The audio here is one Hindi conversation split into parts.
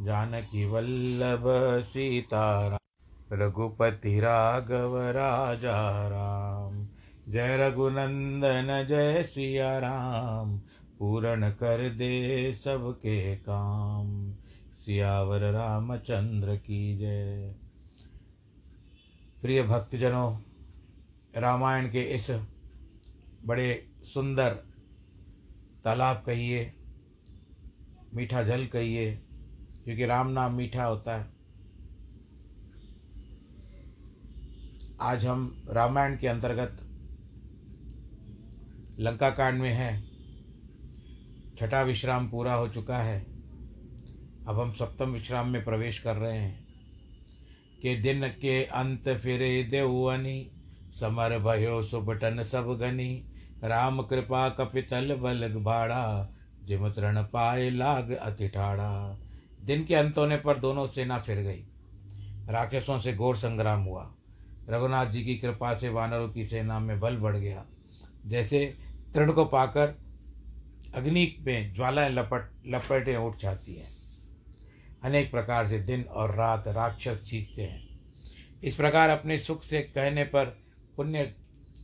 जानकी वल्लभ सीताराम, रघुपति राघव राजा राम जय रघुनंदन, जय सिया राम पूर्ण कर दे सबके काम। सियावर रामचंद्र की जय। प्रिय भक्तजनों, रामायण के इस बड़े सुंदर तालाब कहिए, मीठा जल कहिए क्योंकि राम नाम मीठा होता है। आज हम रामायण के अंतर्गत लंका कांड में हैं। छठा विश्राम पूरा हो चुका है। अब हम सप्तम विश्राम में प्रवेश कर रहे हैं। के दिन के अंत फिरे देवनी समर भयो सुबटन सब गनी। राम कृपा कपितल बल भाड़ा जिम तृण पाए लाग अति ठाड़ा। दिन के अंत होने पर दोनों सेना फिर गई। राक्षसों से घोर संग्राम हुआ। रघुनाथ जी की कृपा से वानरों की सेना में बल बढ़ गया। जैसे तृण को पाकर अग्नि में ज्वालाएँ लपट, लपेटें उठ जाती हैं। अनेक प्रकार से दिन और रात राक्षस छींचते हैं। इस प्रकार अपने सुख से कहने पर पुण्य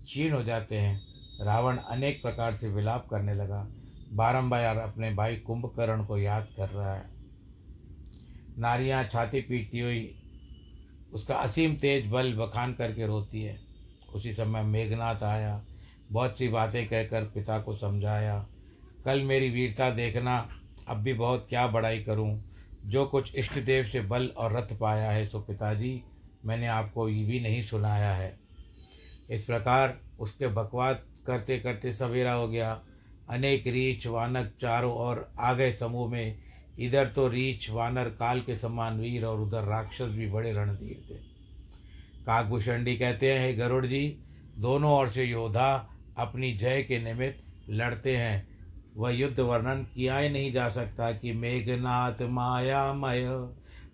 क्षीण हो जाते हैं। रावण अनेक प्रकार से विलाप करने लगा। बारंबार अपने भाई कुंभकर्ण को याद कर रहा है। नारियाँ छाती पीटती हुई, उसका असीम तेज बल बखान करके रोती है। उसी समय मेघनाथ आया, बहुत सी बातें कहकर पिता को समझाया, कल मेरी वीरता देखना, अब भी बहुत क्या बड़ाई करूँ, जो कुछ इष्ट देव से बल और रथ पाया है, सो पिताजी, मैंने आपको ये भी नहीं सुनाया है। इस प्रकार उसके बकवाद करते करते सवेरा हो गया। अनेक रीछ, वानक, चारों ओर आ गए समूह में इधर तो रीछ, वानर, काल के समान वीर और उधर राक्षस भी बड़े रणधीर थे। काकभूषणी कहते हैं गरुड़ जी, दोनों ओर से योद्धा अपनी जय के निमित्त लड़ते हैं। वह युद्ध वर्णन किया ही नहीं जा सकता कि मेघनाथ मायामय,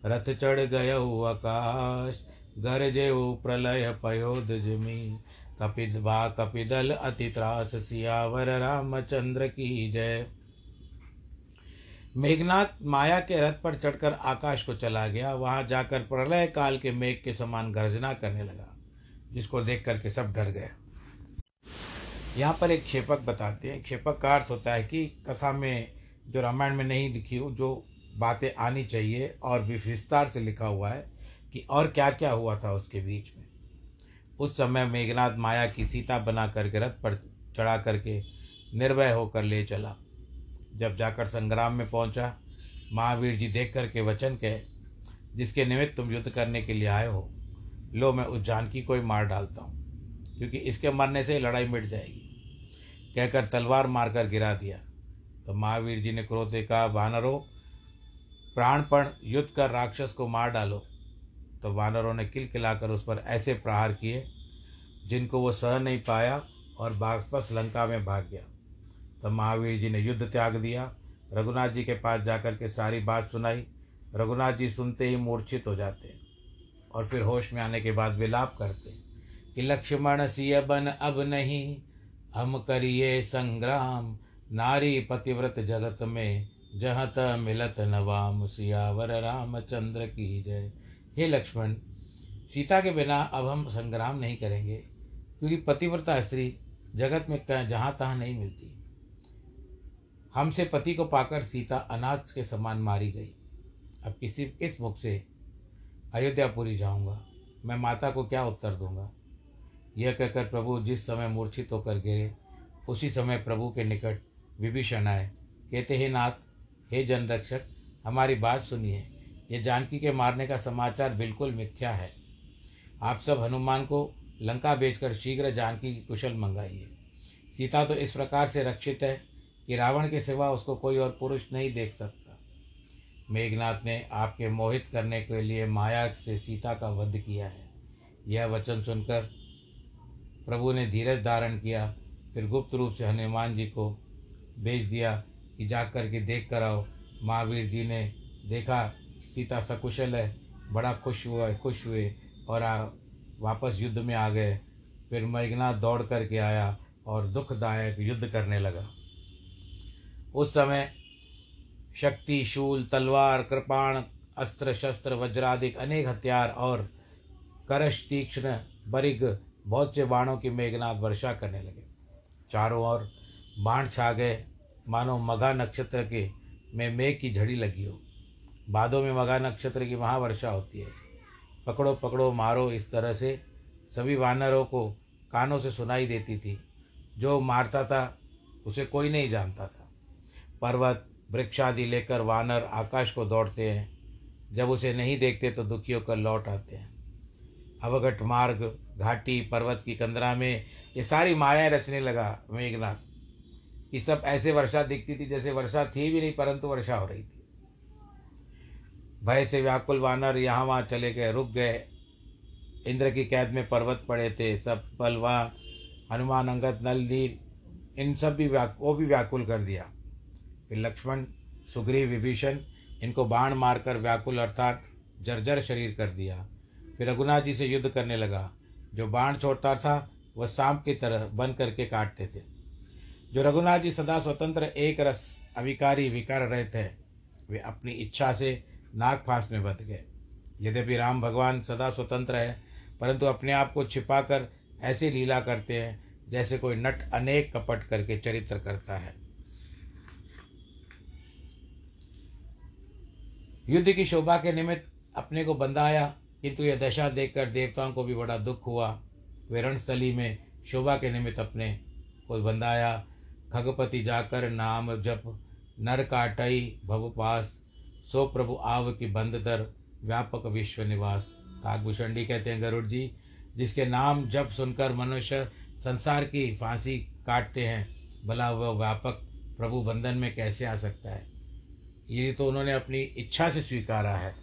रथ चढ़ गय आकाश, गरजे प्रलय पयोध जमी कपिद बा कपिदल अति त्रास, सियावर, रामचंद्र की जय। मेघनाथ माया के रथ पर चढ़कर आकाश को चला गया। वहाँ जाकर प्रलय काल के मेघ के समान गर्जना करने लगा, जिसको देख करके सब डर गए। यहाँ पर एक क्षेपक बताते हैं। क्षेपक का अर्थ होता है कि कथा में, जो रामायण में नहीं लिखी हो, जो बातें आनी चाहिए, और भी विस्तार से लिखा हुआ है कि और क्या क्या हुआ था उसके बीच में। उस समय मेघनाथ माया की सीता बना करके रथ पर चढ़ा करके निर्भय होकर ले चला। जब जाकर संग्राम में पहुँचा, महावीर जी देख करके वचन कहे, जिसके निमित्त तुम युद्ध करने के लिए आए हो, लो, मैं उस जानकी को ही मार डालता हूँ, क्योंकि इसके मरने से लड़ाई मिट जाएगी। कहकर तलवार मारकर गिरा दिया। तो महावीर जी ने क्रोध से कहा, वानरों, प्राणपण युद्ध कर राक्षस को मार डालो। तो वानरों ने किल खिलाकर उस पर ऐसे प्रहार किए, जिनको वो सह नहीं पाया और वापस लंका में भाग गया। तब महावीर जी ने युद्ध त्याग दिया। रघुनाथ जी के पास जाकर के सारी बात सुनाई। रघुनाथ जी सुनते ही मूर्छित हो जाते हैं और फिर होश में आने के बाद विलाप करते हैं कि लक्ष्मण सिय बन अब नहीं, हम करिए संग्राम। नारी पतिव्रत जगत में जहाँ त मिलत नवाम, सियावर रामचंद्र की जय। हे लक्ष्मण, सीता के बिना अब हम संग्राम नहीं करेंगे, क्योंकि पतिव्रता स्त्री जगत में जहाँ तहाँ नहीं मिलती। हमसे पति को पाकर सीता अनाज के समान मारी गई। अब किसी, किस मुख से? अयोध्यापुरी जाऊँगा। मैं माता को क्या उत्तर दूँगा? यह कहकर प्रभु जिस समय मूर्छित होकर गिरे, उसी समय प्रभु के निकट विभीषण आए। कहते, हे नाथ, हे जनरक्षक, हमारी बात सुनिए। यह जानकी के मारने का समाचार बिल्कुल मिथ्या है। आप सब हनुमान को लंका भेजकर शीघ्र जानकी की कुशल मंगाइए। सीता तो इस प्रकार से रक्षित है कि रावण के सिवा उसको कोई और पुरुष नहीं देख सकता। मेघनाथ ने आपके मोहित करने के लिए माया से सीता का वध किया है। यह वचन सुनकर प्रभु ने धीरज धारण किया फिर गुप्त रूप से हनुमान जी को भेज दिया कि जा कर के देख कर आओ। महावीर जी ने देखा सीता सकुशल है बड़ा खुश हुआ खुश हुए और आ, वापस युद्ध में आ गए। फिर मेघनाथ दौड़ करके आया और दुखदायक युद्ध करने लगा। उस समय शक्ति, शूल, तलवार, कृपाण, अस्त्र, शस्त्र वज्राधिक अनेक हथियार और करश, तीक्ष्ण, बरिग बहुत से बाणों की मेघनाथ वर्षा करने लगे। चारों ओर बाण छा गए। मानो मघा नक्षत्र के में मेघ की झड़ी लगी हो। बादों में मघा नक्षत्र की महावर्षा होती है। पकड़ो पकड़ो, मारो इस तरह से सभी वानरों को कानों से सुनाई देती थी। जो मारता था, उसे कोई नहीं जानता था। पर्वत वृक्ष आदि लेकर वानर आकाश को दौड़ते हैं। जब उसे नहीं देखते तो दुखी होकर लौट आते हैं। अवघट मार्ग, घाटी, पर्वत की कंदरा में ये सारी मायाएँ रचने लगा मेघनाथ। ये सब ऐसे वर्षा दिखती थी जैसे वर्षा थी भी नहीं, परंतु वर्षा हो रही थी। भय से व्याकुल वानर यहाँ वहाँ चले गए, रुक गए। इंद्र की कैद में पर्वत पड़े थे, सब पल वहाँ हनुमान अंगत नल नील इन सब भी व्या वो भी व्याकुल कर दिया। लक्ष्मण सुग्रीव विभीषण, इनको बाण मारकर व्याकुल अर्थात जर्जर शरीर कर दिया। फिर रघुनाथ जी से युद्ध करने लगा। जो बाण छोड़ता था, वह सांप की तरह बन करके काटते थे। जो रघुनाथ जी सदा स्वतंत्र, एक रस, अविकारी, विकार रहे थे वे अपनी इच्छा से नाग फांस में बध गए। यद्यपि राम भगवान सदा स्वतंत्र है, परंतु अपने आप को छिपाकर ऐसी लीला करते हैं, जैसे कोई नट अनेक कपट करके चरित्र करता है। युद्ध की शोभा के निमित्त अपने को बंधाया किंतु यह दशा देखकर देवताओं को भी बड़ा दुख हुआ। वे रणस्थली में शोभा के निमित्त अपने को बंधाया खगपति जाकर नाम जप, नर काटई, भवपास, सो प्रभु आव की बंदतर, व्यापक विश्व निवास काकभूषणी कहते हैं गरुड़ जी, जिसके नाम जब सुनकर मनुष्य संसार की फांसी काटते हैं। भला वह व्यापक प्रभु बंधन में कैसे आ सकता है? ये तो उन्होंने अपनी इच्छा से स्वीकारा है।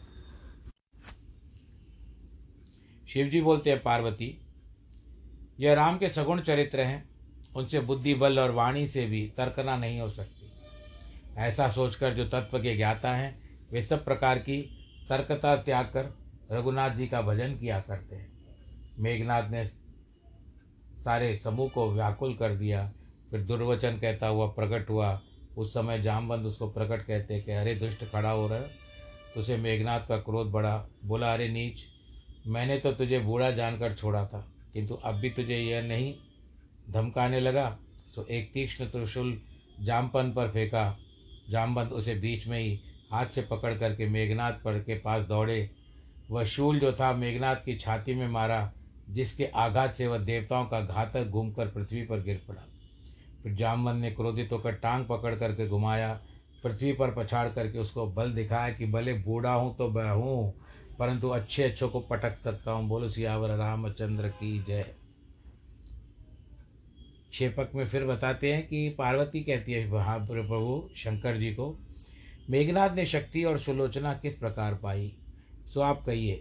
शिव जी बोलते हैं, पार्वती, यह राम के सगुण चरित्र हैं। उनसे बुद्धि बल और वाणी से भी तर्कना नहीं हो सकती। ऐसा सोचकर जो तत्व के ज्ञाता हैं, वे सब प्रकार की तर्कता त्याग कर रघुनाथ जी का भजन किया करते हैं। मेघनाथ ने सारे समूह को व्याकुल कर दिया। फिर दुर्वचन कहता हुआ प्रकट हुआ उस समय जामबंद उसको प्रकट कहते कि, अरे, दुष्ट खड़ा हो रहा है। तो उसे मेघनाथ का क्रोध बढ़ा। बोला, अरे, नीच, मैंने तो तुझे बूढ़ा जानकर छोड़ा था, किंतु अब भी तुझे यह नहीं धमकाने लगा। सो एक तीक्ष्ण त्रिशूल जामपन पर फेंका। जामबंद उसे बीच में ही हाथ से पकड़ करके मेघनाथ पर के पास दौड़े। वह शूल जो था, मेघनाथ की छाती में मारा, जिसके आघात से वह देवताओं का घातक घूमकर पृथ्वी पर गिर पड़ा। फिर जामवंत ने क्रोधित होकर टांग पकड़ करके घुमाया, पृथ्वी पर पछाड़ करके उसको बल दिखाया कि भले बूढ़ा हूँ तो मैं हूँ, परंतु अच्छे अच्छों को पटक सकता हूँ। बोलो, सियावर, रामचंद्र की जय। क्षेपक में फिर बताते हैं कि पार्वती कहती है प्रभु शंकर जी को मेघनाथ ने शक्ति और सुलोचना किस प्रकार पाई? सो आप कहिए।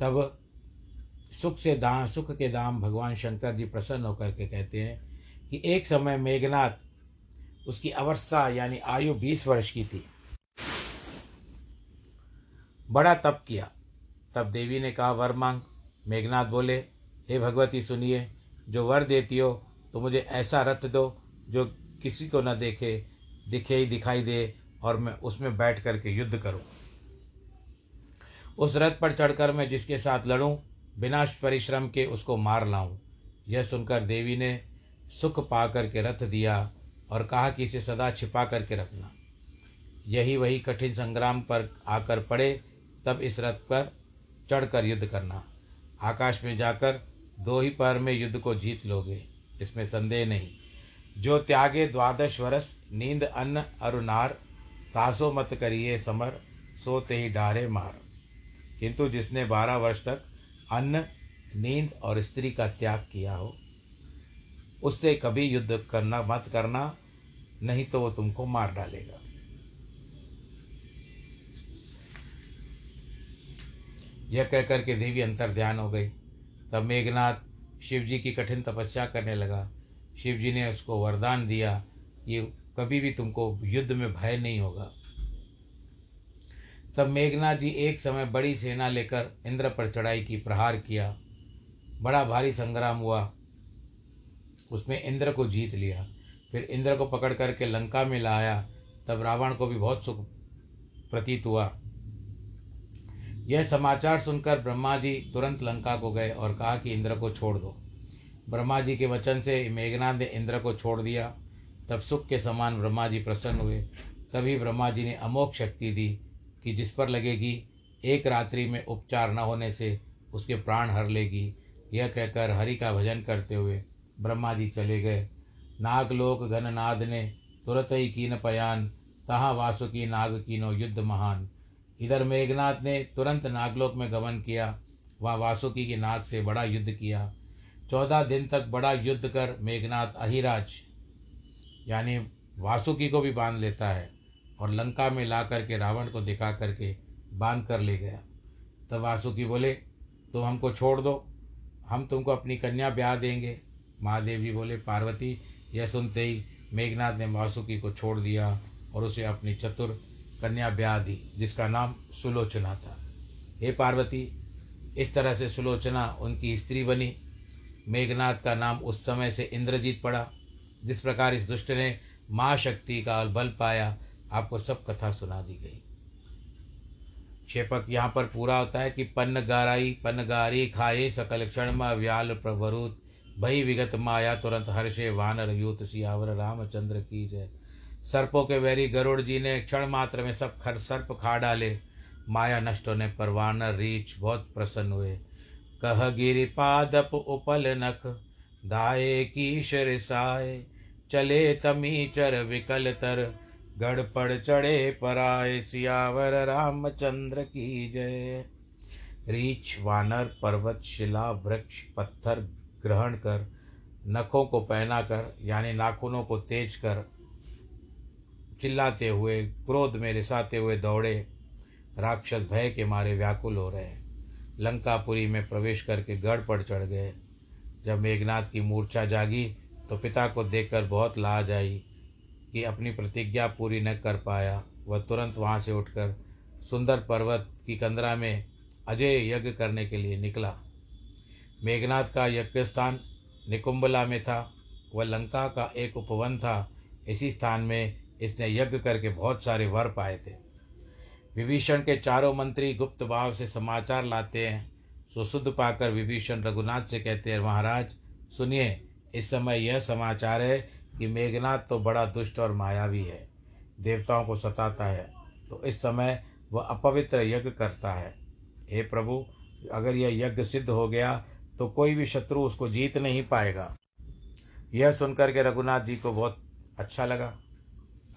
तब सुख से दाम सुख के दाम भगवान शंकर जी प्रसन्न होकर के कहते हैं कि एक समय मेघनाथ उसकी अवस्था यानी आयु बीस वर्ष की थी। बड़ा तप किया। तब देवी ने कहा, वर मांग। मेघनाथ बोले, हे भगवती, सुनिए, जो वर देती हो तो मुझे ऐसा रथ दो, जो किसी को न देखे, दिखे ही दिखाई दे, और मैं उसमें बैठ करके युद्ध करूँ। उस रथ पर चढ़कर मैं जिसके साथ लड़ूं, बिना परिश्रम के उसको मार लाऊं। यह सुनकर देवी ने सुख पा करके रथ दिया और कहा कि इसे सदा छिपा करके रखना। यही वही कठिन संग्राम पर आकर पड़े, तब इस रथ पर चढ़कर युद्ध करना। आकाश में जाकर दो ही पर में युद्ध को जीत लोगे, इसमें संदेह नहीं। जो त्यागे द्वादश वर्ष नींद, अन्न, अरुनार, तासो मत करिए समर, सोते ही डारे मार। किंतु जिसने बारह वर्ष तक अन्न, नींद और स्त्री का त्याग किया हो उससे कभी युद्ध करना मत करना, नहीं तो वो तुमको मार डालेगा। यह कहकर के देवी अंतर ध्यान हो गई। तब मेघनाथ शिव जी की कठिन तपस्या करने लगा। शिव जी ने उसको वरदान दिया कि कभी भी तुमको युद्ध में भय नहीं होगा। तब मेघनाथ जी एक समय बड़ी सेना लेकर इंद्र पर चढ़ाई की प्रहार किया। बड़ा भारी संग्राम हुआ। उसमें इंद्र को जीत लिया। फिर इंद्र को पकड़ करके लंका में लाया। तब रावण को भी बहुत सुख प्रतीत हुआ। यह समाचार सुनकर ब्रह्मा जी तुरंत लंका को गए और कहा कि इंद्र को छोड़ दो। ब्रह्मा जी के वचन से मेघनाथ ने इंद्र को छोड़ दिया। तब सुख के समान ब्रह्मा जी प्रसन्न हुए। तभी ब्रह्मा जी ने अमोक शक्ति दी कि जिस पर लगेगी, एक रात्रि में उपचार न होने से उसके प्राण हर लेगी। यह कहकर हरि का भजन करते हुए ब्रह्मा जी चले गए। नागलोक घननाद ने तुरंत ही कीन पयान, तहाँ वासुकी नाग कीनो युद्ध महान। इधर मेघनाथ ने तुरंत नागलोक में गमन किया। वहाँ वासुकी के नाग से बड़ा युद्ध किया। चौदह दिन तक बड़ा युद्ध कर मेघनाथ अहिराज, यानी वासुकी को भी बाँध लेता है और लंका में ला करके रावण को दिखा करके बाँध कर ले गया। तब वासुकी बोले, तुम हमको छोड़ दो। हम तुमको अपनी कन्या ब्याह देंगे। महादेव जी बोले, पार्वती, यह सुनते ही मेघनाथ ने वासुकी को छोड़ दिया और उसे अपनी चतुर कन्या ब्याह दी जिसका नाम सुलोचना था। हे पार्वती, इस तरह से सुलोचना उनकी स्त्री बनी। मेघनाथ का नाम उस समय से इंद्रजीत पड़ा, जिस प्रकार इस दुष्ट ने माँ शक्ति का बल पाया, आपको सब कथा सुना दी गई। क्षेपक यहाँ पर पूरा होता है कि पन्न गाराई पन्न गारी खाए सकल क्षण व्याल प्रवरुत भई विगत माया तुरंत हर्षे वानर, यूत सियावर, रामचंद्र की जय। सर्पों के वैरी गरुड़ जी ने क्षण मात्र में सब खर सर्प खा डाले। माया नष्ट होने पर वानर रीछ बहुत प्रसन्न हुए। कह गिरि पादप उपल नख, दाए की साय चले तमी चर विकल तर, गढ़ पड़ चढ़े पराए। सियावर रामचंद्र की जय। रीछ वानर, पर्वत, शिला, वृक्ष, पत्थर ग्रहण कर, नखों को पहना कर, यानी नाखूनों को तेज कर, चिल्लाते हुए, क्रोध में रिसाते हुए दौड़े, राक्षस भय के मारे व्याकुल हो रहे। लंकापुरी में प्रवेश करके गढ़ पर चढ़ गए। जब मेघनाथ की मूर्छा जागी तो पिता को देखकर बहुत लाज आई कि अपनी प्रतिज्ञा पूरी न कर पाया। वह तुरंत वहाँ से उठकर सुंदर पर्वत की कंदरा में अजय यज्ञ करने के लिए निकला। मेघनाथ का यज्ञ स्थान निकुंबला में था। वह लंका का एक उपवन था। इसी स्थान में इसने यज्ञ करके बहुत सारे वर पाए थे। विभीषण के चारों मंत्री गुप्त भाव से समाचार लाते हैं। सुशुद्ध पाकर विभीषण रघुनाथ से कहते हैं, महाराज, सुनिए, इस समय यह समाचार है कि मेघनाथ तो बड़ा दुष्ट और मायावी है। देवताओं को सताता है तो इस समय वह अपवित्र यज्ञ करता है। हे प्रभु, अगर यह यज्ञ सिद्ध हो गया तो कोई भी शत्रु उसको जीत नहीं पाएगा। यह सुनकर के रघुनाथ जी को बहुत अच्छा लगा।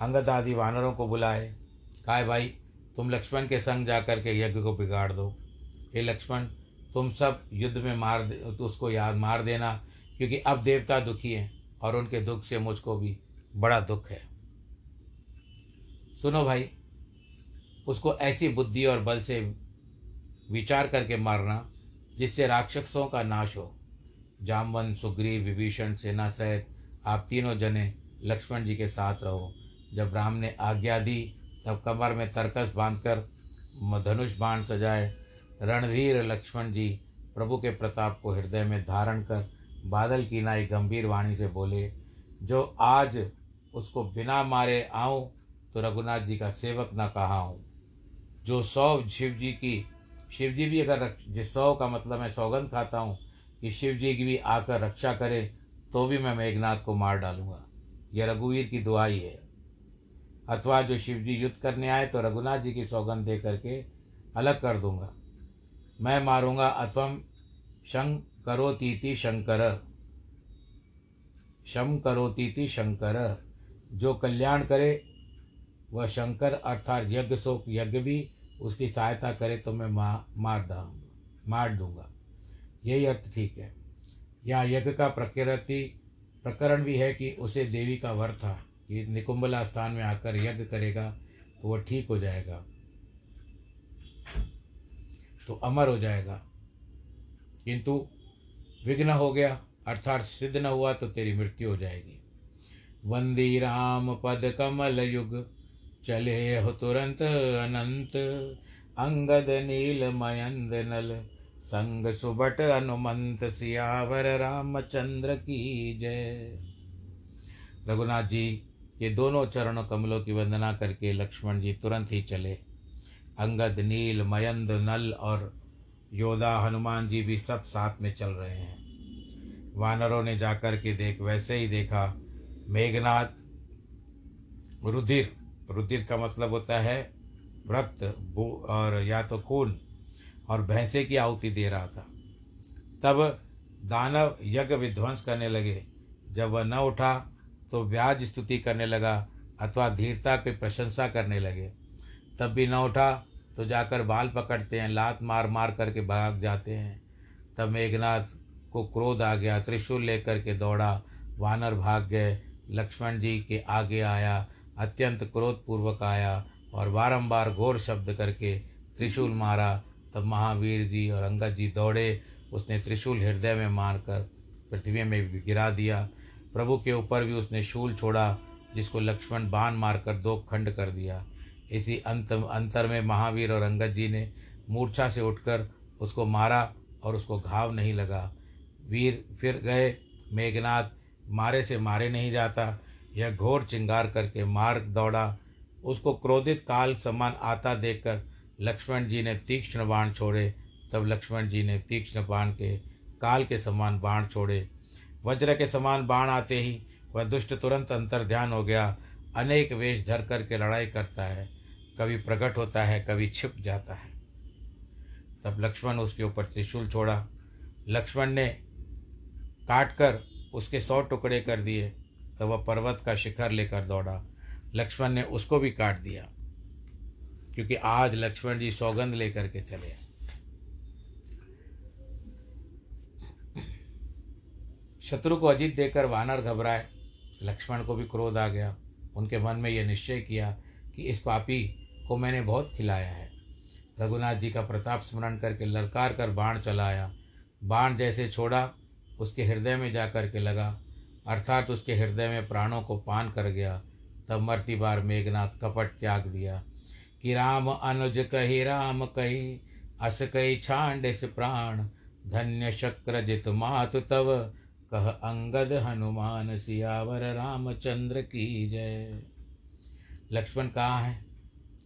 अंगद आदि वानरों को बुलाए। कहा, भाई, तुम लक्ष्मण के संग जा कर के यज्ञ को बिगाड़ दो। हे लक्ष्मण, तुम सब युद्ध में मार दे, उसको याद मार देना, क्योंकि अब देवता दुखी हैं और उनके दुख से मुझको भी बड़ा दुख है। सुनो भाई, उसको ऐसी बुद्धि और बल से विचार करके मारना जिससे राक्षसों का नाश हो। जामवन, सुग्रीव, विभीषण, सेना सहित आप तीनों जने लक्ष्मण जी के साथ रहो। जब राम ने आज्ञा दी, तब कमर में तरकस बांधकर धनुष बाण सजाए। रणधीर लक्ष्मण जी प्रभु के प्रताप को हृदय में धारण कर बादल की नाई गंभीर वाणी से बोले, जो आज उसको बिना मारे आऊँ तो रघुनाथ जी का सेवक न कहा हूँ जो सौ शिव जी की शिव जी भी अगर जिस सौ का मतलब मैं सौगंध खाता हूँ कि शिव जी की भी आकर रक्षा करे तो भी मैं मेघनाथ को मार डालूँगा। यह रघुवीर की दुआई है। अथवा जो शिव जी युद्ध करने आए तो रघुनाथ जी की सौगंध दे करके अलग कर दूँगा। मैं मारूँगा अथवा, शं करोतीति शंकर। शम करोतीति शंकर। जो कल्याण करे, वह शंकर अर्थात यज्ञ सो यज्ञ भी उसकी सहायता करे तो मैं मा, मार दूँगा मार दूँगा। यही अर्थ ठीक है। यहाँ यज्ञ का प्रकृति प्रकरण भी है कि उसे देवी का वर था कि निकुंबला स्थान में आकर यज्ञ करेगा तो वह ठीक हो जाएगा। तो अमर हो जाएगा। किंतु विघ्न हो गया अर्थात सिद्ध न हुआ तो तेरी मृत्यु हो जाएगी। वंदी राम पद कमल युग चले हो तुरंत अनंत अंगद नील मयंद नल संग सुबट अनुमंत सियावर रामचंद्र की जय। रघुनाथ जी ये दोनों चरणों कमलों की वंदना करके लक्ष्मण जी तुरंत ही चले। अंगद, नील, मयंद, नल और योदा हनुमान जी भी सब साथ में चल रहे हैं। वानरों ने जाकर के देख, वैसे ही देखा, मेघनाथ, रुधिर रुधिर का मतलब होता है रक्त और या तो खून और भैंसे की आहुति दे रहा था। तब दानव यज्ञ विध्वंस करने लगे। जब वह न उठा तो व्याज स्तुति करने लगा अथवा धीरता की प्रशंसा करने लगे। तब भी न उठा तो जाकर बाल पकड़ते हैं, लात मार मार करके भाग जाते हैं। तब मेघनाथ को क्रोध आ गया, त्रिशूल लेकर के दौड़ा। वानर भाग गए, लक्ष्मण जी के आगे आया अत्यंत क्रोधपूर्वक आया और बारंबार घोर शब्द करके त्रिशूल मारा। तब महावीर जी और अंगद जी दौड़े। उसने त्रिशूल हृदय में मारकर पृथ्वी में गिरा दिया। प्रभु के ऊपर भी उसने शूल छोड़ा, जिसको लक्ष्मण बाण मारकर दो खंड कर दिया। इसी अंत, अंतर में महावीर और अंगद जी ने मूर्छा से उठकर उसको मारा और उसको घाव नहीं लगा। वीर फिर गए। मेघनाथ मारे से मारे नहीं जाता। यह घोर चिंगार करके मार्ग दौड़ा। उसको क्रोधित काल समान आता देखकर लक्ष्मण जी ने तीक्ष्ण बाण छोड़े। तब लक्ष्मण जी ने तीक्ष्ण बाण के, काल के समान बाण छोड़े। वज्र के समान बाण आते ही वह दुष्ट तुरंत अंतर ध्यान हो गया। अनेक वेश धर कर के लड़ाई करता है। कभी प्रकट होता है, कभी छिप जाता है। तब लक्ष्मण उसके ऊपर त्रिशूल छोड़ा। लक्ष्मण ने काट कर उसके सौ टुकड़े कर दिए। तब वह पर्वत का शिखर लेकर दौड़ा। लक्ष्मण ने उसको भी काट दिया, क्योंकि आज लक्ष्मण जी सौगंध लेकर के चले। शत्रु को अजीत देकर वानर घबराए। लक्ष्मण को भी क्रोध आ गया। उनके मन में यह निश्चय किया कि इस पापी को मैंने बहुत खिलाया है। रघुनाथ जी का प्रताप स्मरण करके ललकार कर बाण चलाया। बाण जैसे छोड़ा, उसके हृदय में जा कर के लगा। अर्थात उसके हृदय में प्राणों को पान कर गया, तब मरती बार मेघनाथ कपट त्याग दिया कि राम अनुज कही, राम कही, अस कही छांडिस प्राण, धन्य शक्र जित मातु तव, कह अंगद हनुमान सियावर रामचंद्र की जय। लक्ष्मण कहाँ है?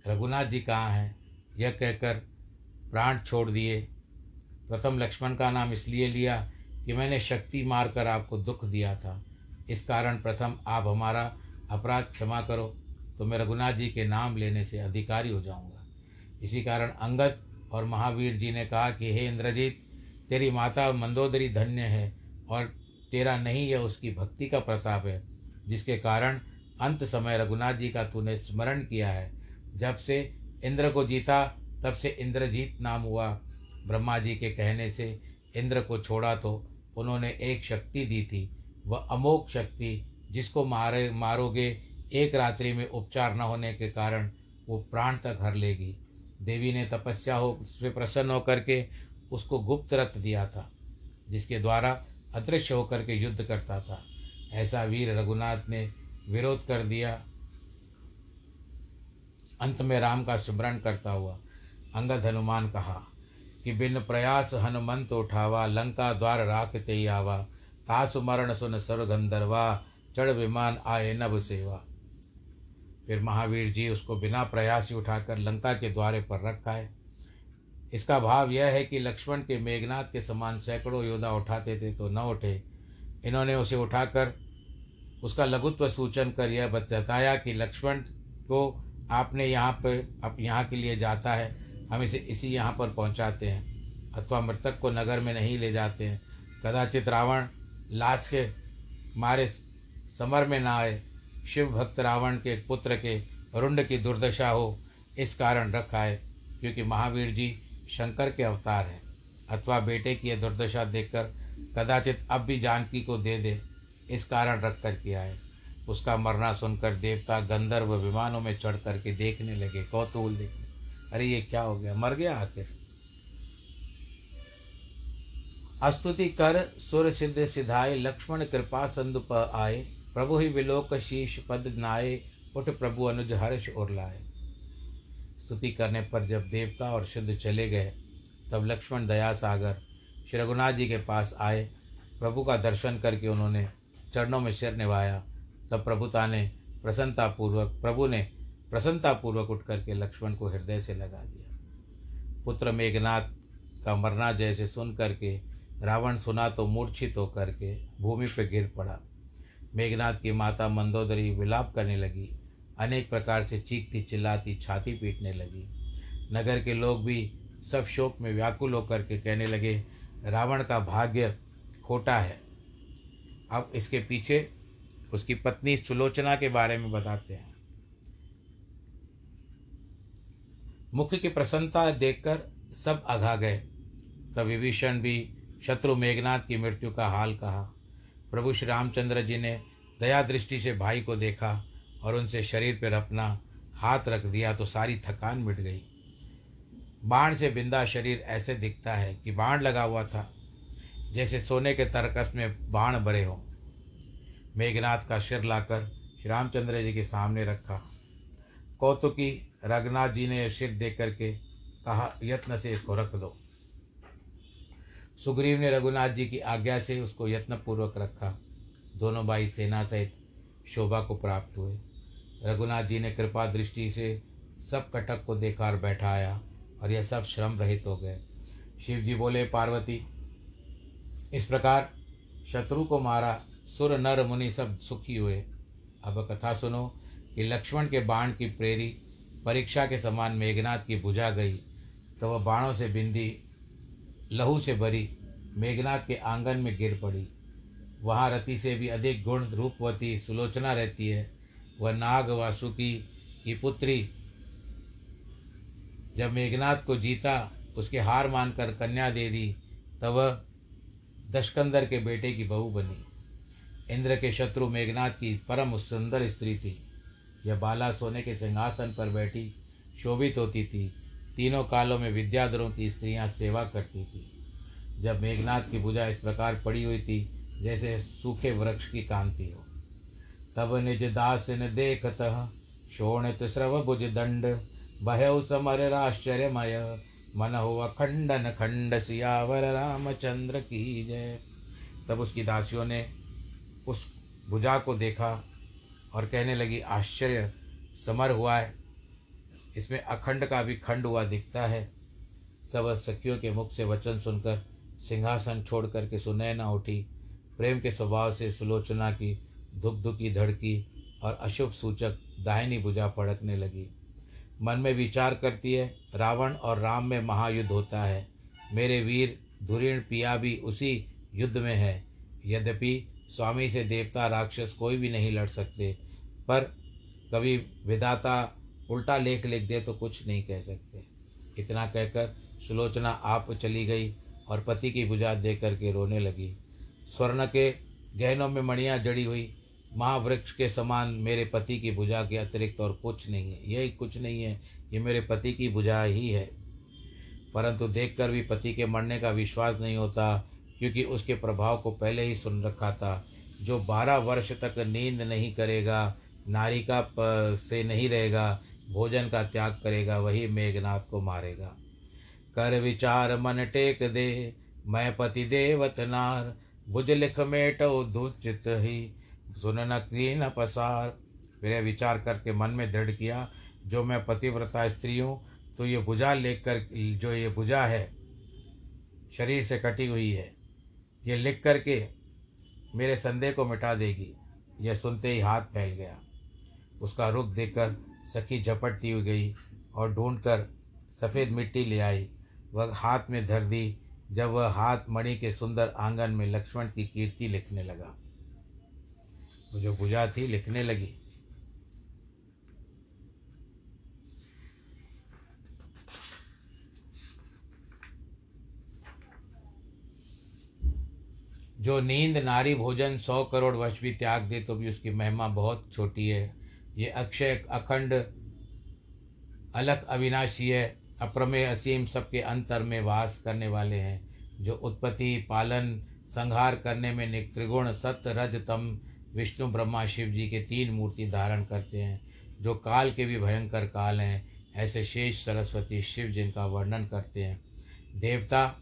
रघुनाथ जी कहाँ हैं? यह कहकर प्राण छोड़ दिए। प्रथम लक्ष्मण का नाम इसलिए लिया कि मैंने शक्ति मारकर आपको दुख दिया था। इस कारण प्रथम आप हमारा अपराध क्षमा करो तो मैं रघुनाथ जी के नाम लेने से अधिकारी हो जाऊँगा। इसी कारण अंगद और महावीर जी ने कहा कि, हे इंद्रजीत, तेरी माता मंदोदरी धन्य है और तेरा नहीं, यह उसकी भक्ति का प्रताप है, जिसके कारण अंत समय रघुनाथ जी का तूने स्मरण किया है। जब से इंद्र को जीता, तब से इंद्रजीत नाम हुआ। ब्रह्मा जी के कहने से इंद्र को छोड़ा तो उन्होंने एक शक्ति दी थी वह अमोक शक्ति जिसको मारे, मारोगे, एक रात्रि में उपचार न होने के कारण वो प्राण तक हर लेगी। देवी ने तपस्या हो से प्रसन्न होकर के उसको गुप्त रथ दिया था, जिसके द्वारा अदृश्य होकर के युद्ध करता था। ऐसा वीर रघुनाथ ने विरोध कर दिया। अंत में राम का स्मरण करता हुआ अंगद हनुमान कहा कि बिन प्रयास हनुमंत उठावा, लंका द्वार राख ते आवा तासु मरण सुन सर गंधर्वा चढ़ विमान आए नभ सेवा। फिर महावीर जी उसको बिना प्रयास ही उठाकर लंका के द्वारे पर रखा है इसका भाव यह है कि लक्ष्मण के मेघनाथ के समान सैकड़ों योद्धा उठाते थे तो न उठे। इन्होंने उसे उठाकर उसका लघुत्व सूचन कर यह बताया कि लक्ष्मण को आपने यहाँ पर अब यहाँ के लिए जाता है। हम इसे इसी यहाँ पर पहुँचाते हैं। अथवा मृतक को नगर में नहीं ले जाते हैं। कदाचित रावण लाज के मारे समर में ना आए शिव भक्त रावण के पुत्र के रुंड की दुर्दशा हो, इस कारण रखा है क्योंकि महावीर जी शंकर के अवतार हैं। अथवा बेटे की यह दुर्दशा देखकर कदाचित अब भी जानकी को दे दे, इस कारण रख कर किया है उसका मरना सुनकर देवता गंधर्व विमानों में चढ़ करके देखने लगे, कौतूल देखने। अरे, ये क्या हो गया? मर गया आखिर? अस्तुति कर, सुर सिद्ध सिधाए, लक्ष्मण कृपा संदुप आए, प्रभु ही विलोक शीश पद नाये उठ प्रभु अनुज हर्ष और लाए। स्तुति करने पर जब देवता और सिद्ध चले गए, तब लक्ष्मण दया सागर श्री रघुनाथ जी के पास आए। प्रभु का दर्शन करके उन्होंने चरणों में सिर निभाया। तब प्रभुता ने प्रसन्नतापूर्वक, प्रभु ने प्रसन्नतापूर्वक उठ करके लक्ष्मण को हृदय से लगा दिया। पुत्र मेघनाथ का मरना जैसे सुन करके रावण सुना तो मूर्छित होकर के भूमि पर गिर पड़ा। मेघनाथ की माता मंदोदरी विलाप करने लगी। अनेक प्रकार से चीखती, चिल्लाती, छाती पीटने लगी। नगर के लोग भी सब शोक में व्याकुल होकर के कहने लगे, रावण का भाग्य खोटा है। अब इसके पीछे उसकी पत्नी सुलोचना के बारे में बताते हैं। मुख्य की प्रसन्नता देखकर सब अघा गए। तब विभीषण भी शत्रु मेघनाथ की मृत्यु का हाल कहा। प्रभु श्री रामचंद्र जी ने दया दृष्टि से भाई को देखा और उनसे शरीर पर अपना हाथ रख दिया तो सारी थकान मिट गई। बाण से बिंदा शरीर ऐसे दिखता है कि बाण लगा हुआ था, जैसे सोने के तरकस में बाण भरे हों। मेघनाथ का सिर लाकर श्री रामचंद्र जी के सामने रखा। कौतुकी रघुनाथ जी ने यह सिर देख करके कहा, यत्न से इसको रख दो। सुग्रीव ने रघुनाथ जी की आज्ञा से उसको यत्नपूर्वक रखा। दोनों भाई सेना सहित शोभा को प्राप्त हुए। रघुनाथ जी ने कृपा दृष्टि से सब कटक को देखा और बैठाया और यह सब श्रम रहित हो गए। शिव जी बोले, पार्वती, इस प्रकार शत्रु को मारा, सुर, नर, मुनि सब सुखी हुए। अब कथा सुनो कि लक्ष्मण के बाण की प्रेरी परीक्षा के समान मेघनाथ की बुझा गई तो वह बाणों से बिंदी लहू से भरी मेघनाथ के आँगन में गिर पड़ी। वहाँ रति से भी अधिक गुण रूपवती सुलोचना रहती है। वह नाग वासुकी की पुत्री, जब मेघनाथ को जीता, उसके हार मानकर कन्या दे दी, तब दशकंदर के बेटे की बहू बनी। इंद्र के शत्रु मेघनाथ की परम सुंदर स्त्री थी। यह बाला सोने के सिंहासन पर बैठी, शोभित होती थी। तीनों कालों में विद्याधरों की स्त्रियाँ सेवा करती थी। जब मेघनाथ की भुजा इस प्रकार पड़ी हुई थी, जैसे सूखे वृक्ष की कांति हो। तब निज दास न देखत, शोणित स्रव भुज दंड भयउ समर आश्चर्यमय मन हो अखंडन खंड सियावर रामचंद्र की जय। तब उसकी दासियों ने उस भुजा को देखा और कहने लगी, आश्चर्य, समर हुआ है। इसमें अखंड का भी खंड हुआ दिखता है। सब सखियों के मुख से वचन सुनकर, सिंहासन छोड़ करके सुनैना उठी। प्रेम के स्वभाव से सुलोचना की धुक धुकी धड़की और अशुभ सूचक दाहिनी भुजा पड़कने लगी। मन में विचार करती है, रावण और राम में महायुद्ध होता है। मेरे वीर धुरीण पिया भी उसी युद्ध में है। यद्यपि स्वामी से देवता राक्षस कोई भी नहीं लड़ सकते, पर कभी विदाता उल्टा लेख लिख दे तो कुछ नहीं कह सकते। इतना कहकर सुलोचना आप चली गई और पति की बुझा दे करके रोने लगी। स्वर्ण के गहनों में मणियाँ जड़ी हुई। महावृक्ष के समान मेरे पति की भुजा के अतिरिक्त और कुछ नहीं है। यही कुछ नहीं है, ये मेरे पति की भुजा ही है। परंतु देखकर भी पति के मरने का विश्वास नहीं होता, क्योंकि उसके प्रभाव को पहले ही सुन रखा था। जो बारह वर्ष तक नींद नहीं करेगा, नारी का से नहीं रहेगा भोजन का त्याग करेगा, वही मेघनाथ को मारेगा। कर विचार मन टेक दे, मैं पति देवत नार भुज लिख मेटो धुचित ही, सुन न की न पसार। फिर विचार करके मन में दृढ़ किया, जो मैं पतिव्रता स्त्री हूँ तो ये भुजा लेकर, जो ये भुजा है, शरीर से कटी हुई है, ये लिख करके मेरे संदेह को मिटा देगी। यह सुनते ही हाथ फैल गया। उसका रुख देखकर सखी झपटती हुई गई और ढूंढकर सफ़ेद मिट्टी ले आई। वह हाथ में धर दी, जब वह हाथ मणि के सुंदर आँगन में लक्ष्मण की कीर्ति लिखने लगा। वो जो भुजा थी, लिखने लगी। जो नींद नारी भोजन सौ करोड़ वर्ष भी त्याग दे तो भी उसकी महिमा बहुत छोटी है। ये अक्षय अखंड अलग अविनाशी है, अप्रमेय असीम सबके अंतर में वास करने वाले हैं, जो उत्पत्ति, पालन, संहार करने में त्रिगुण सत्य रज तम विष्णु ब्रह्मा शिव जी के तीन मूर्ति धारण करते हैं, जो काल के भी भयंकर काल हैं, ऐसे शेष सरस्वती शिव जिनका वर्णन करते हैं। देवता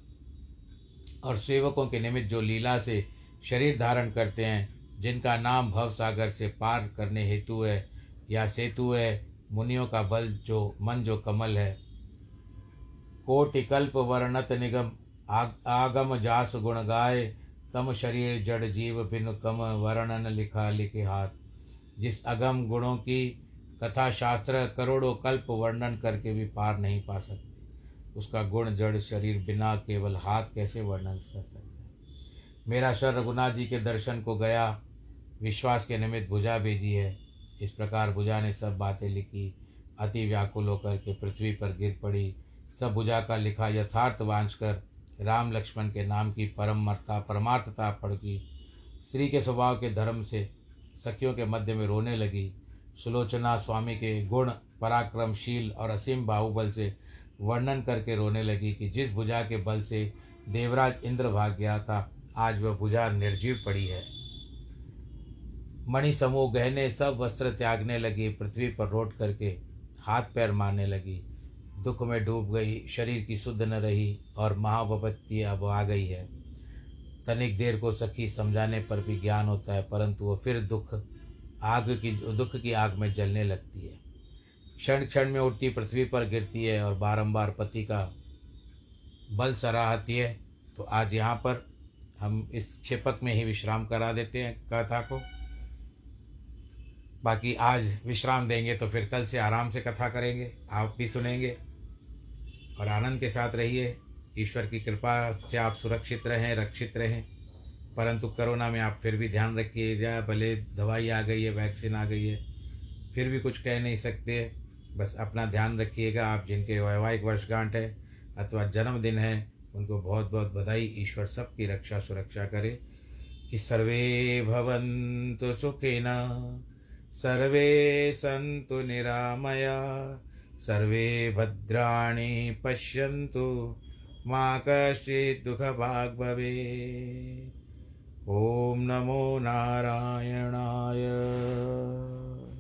और सेवकों के निमित्त जो लीला से शरीर धारण करते हैं, जिनका नाम भव सागर से पार करने हेतु है या सेतु है मुनियों का बल जो मन जो कमल है। कोटिकल्प वर्णत निगम आग, आगम जास गुण गाय तम शरीर जड़ जीव भिन्न कम वर्णन लिखा लिखे हाथ। जिस अगम गुणों की कथा शास्त्र करोड़ों कल्प वर्णन करके भी पार नहीं पा सकते उसका गुण जड़ शरीर बिना केवल हाथ कैसे वर्णन कर सकते मेरा शर रघुनाथ जी के दर्शन को गया विश्वास के निमित्त भुजा भेजी है। इस प्रकार भुजा ने सब बातें लिखी। अति व्याकुल होकर के पृथ्वी पर गिर पड़ी। सब भुजा का लिखा यथार्थ वांच कर राम लक्ष्मण के नाम की परमता परमार्थता पड़ गई स्त्री के स्वभाव के धर्म से सखियों के मध्य में रोने लगी। सुलोचना स्वामी के गुण, पराक्रमशील और असीम बाहुबल से वर्णन करके रोने लगी कि जिस भुजा के बल से देवराज इंद्र भाग गया था, आज वह भुजा निर्जीव पड़ी है। मणि समूह गहने सब वस्त्र त्यागने लगी, पृथ्वी पर रोट करके हाथ पैर मारने लगी। दुख में डूब गई, शरीर की शुद्ध न रही और महावपत्ति अब आ गई है। तनिक देर को सखी समझाने पर भी ज्ञान होता है, परंतु वो फिर दुख, आग की, दुख की आग में जलने लगती है। क्षण क्षण में उठती पृथ्वी पर गिरती है और बारंबार पति का बल सराहती है। तो आज यहाँ पर हम इस क्षेपक में ही विश्राम करा देते हैं, कथा को। बाकी आज विश्राम देंगे तो फिर कल से आराम से कथा करेंगे, आप भी सुनेंगे। और आनंद के साथ रहिए। ईश्वर की कृपा से आप सुरक्षित रहें, रक्षित रहें। परंतु कोरोना में आप फिर भी ध्यान रखिए। रखिएगा भले दवाई आ गई है, वैक्सीन आ गई है, फिर भी कुछ कह नहीं सकते। बस अपना ध्यान रखिएगा। आप जिनके वैवाहिक वर्षगांठ है अथवा जन्मदिन है, उनको बहुत बहुत बधाई। ईश्वर सबकी रक्षा सुरक्षा करे। कि सर्वे भवन्तु सुखिन। सर्वे सन्तु निरामया सर्वे भद्राणि पश्यन्तु मा कश्चित् दुःखभाग् ॐ नमो नारायणाय।